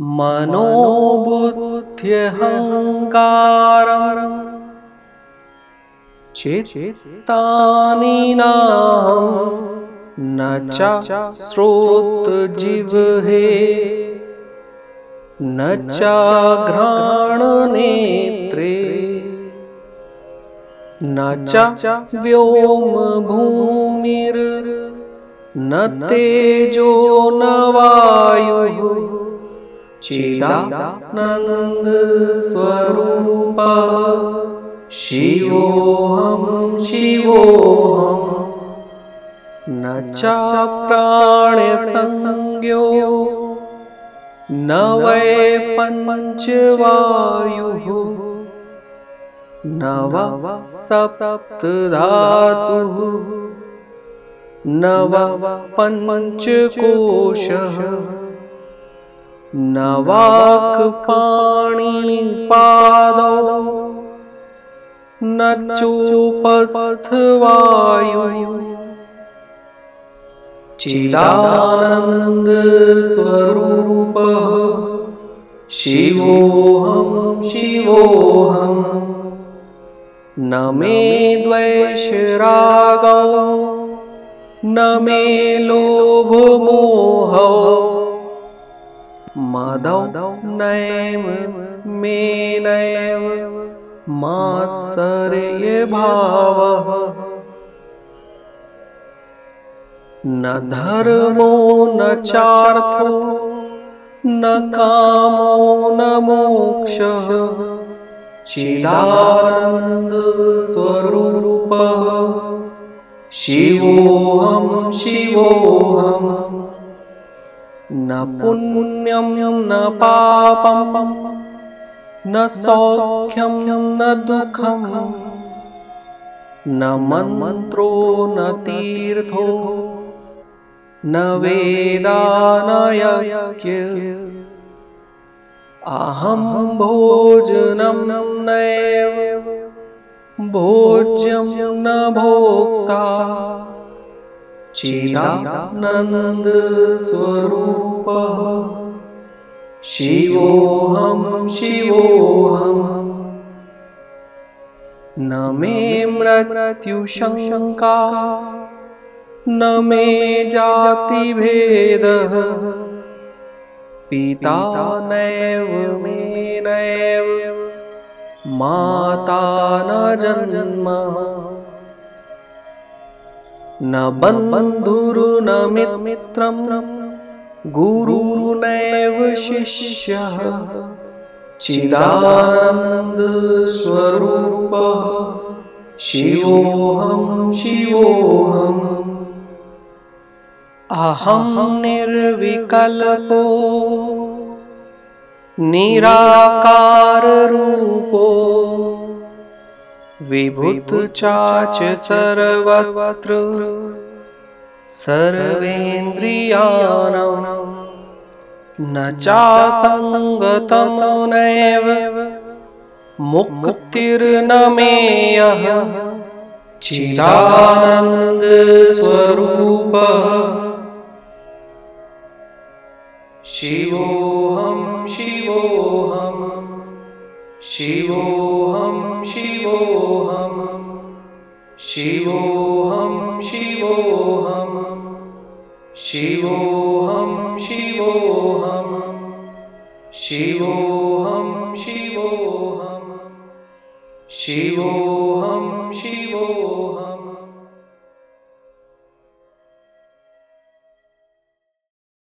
मनोबुद्ध्यहङ्कारम् चित्तानि न च श्रोतजिह्वे न च घ्राणनेत्रे न च व्योमभूमिर्न तेजो न वायुः। चिदानन्दस्वरूप। शिवोऽहं शिवोऽहं। न च प्राणसंज्ञो। न वै पञ्चवायुः। न वा सप्तधातुः। न वा पञ्चकोशः न वाक्पाणिपादौ न चोपस्थवायुः चिदानन्दस्वरूपः शिवोऽहं शिवोऽहं। न मे द्वैषरागौ। न मे लोभमोहौ मदौ नैव मे नैव मात्सर्यभावः न धर्मो न चार्थो न कामो न मोक्षः। चिदानन्दस्वरूपः शिवोऽहं शिवोऽहं न पुण्यं न पापं न सौख्यं न दुःखं न मन्त्रो न तीर्थो न वेदानयज्ञ। अहं भोजनं नैव भोज्यं न भोक्ता चिदानन्दस्वरूपः शिवोऽहं शिवोऽहं। न मे मृत्युशङ्का, न मे जातिभेदः। पिता नैव, मे नैव, माता न जन्म। न बन्धुर्न मित्रं गुरुनैव शिष्यः। चिदानन्दस्वरूपः शिवोऽहं शिवोऽहम् अहं निर्विकल्पो निराकाररूपो विभुतचाच सर्वत्र सर्वेन्द्रियाणां न चासङ्गतं नैव मुक्तिर्न मेयः चिदानन्दस्वरूपः शिवोऽहं शिवोऽहं शिवोऽहं शिवोऽहं शिवोऽहं शिवोऽहं शिवोऽहं शिवोऽहं शिवोऽहं शिवोऽहं शिवोऽहं शिवो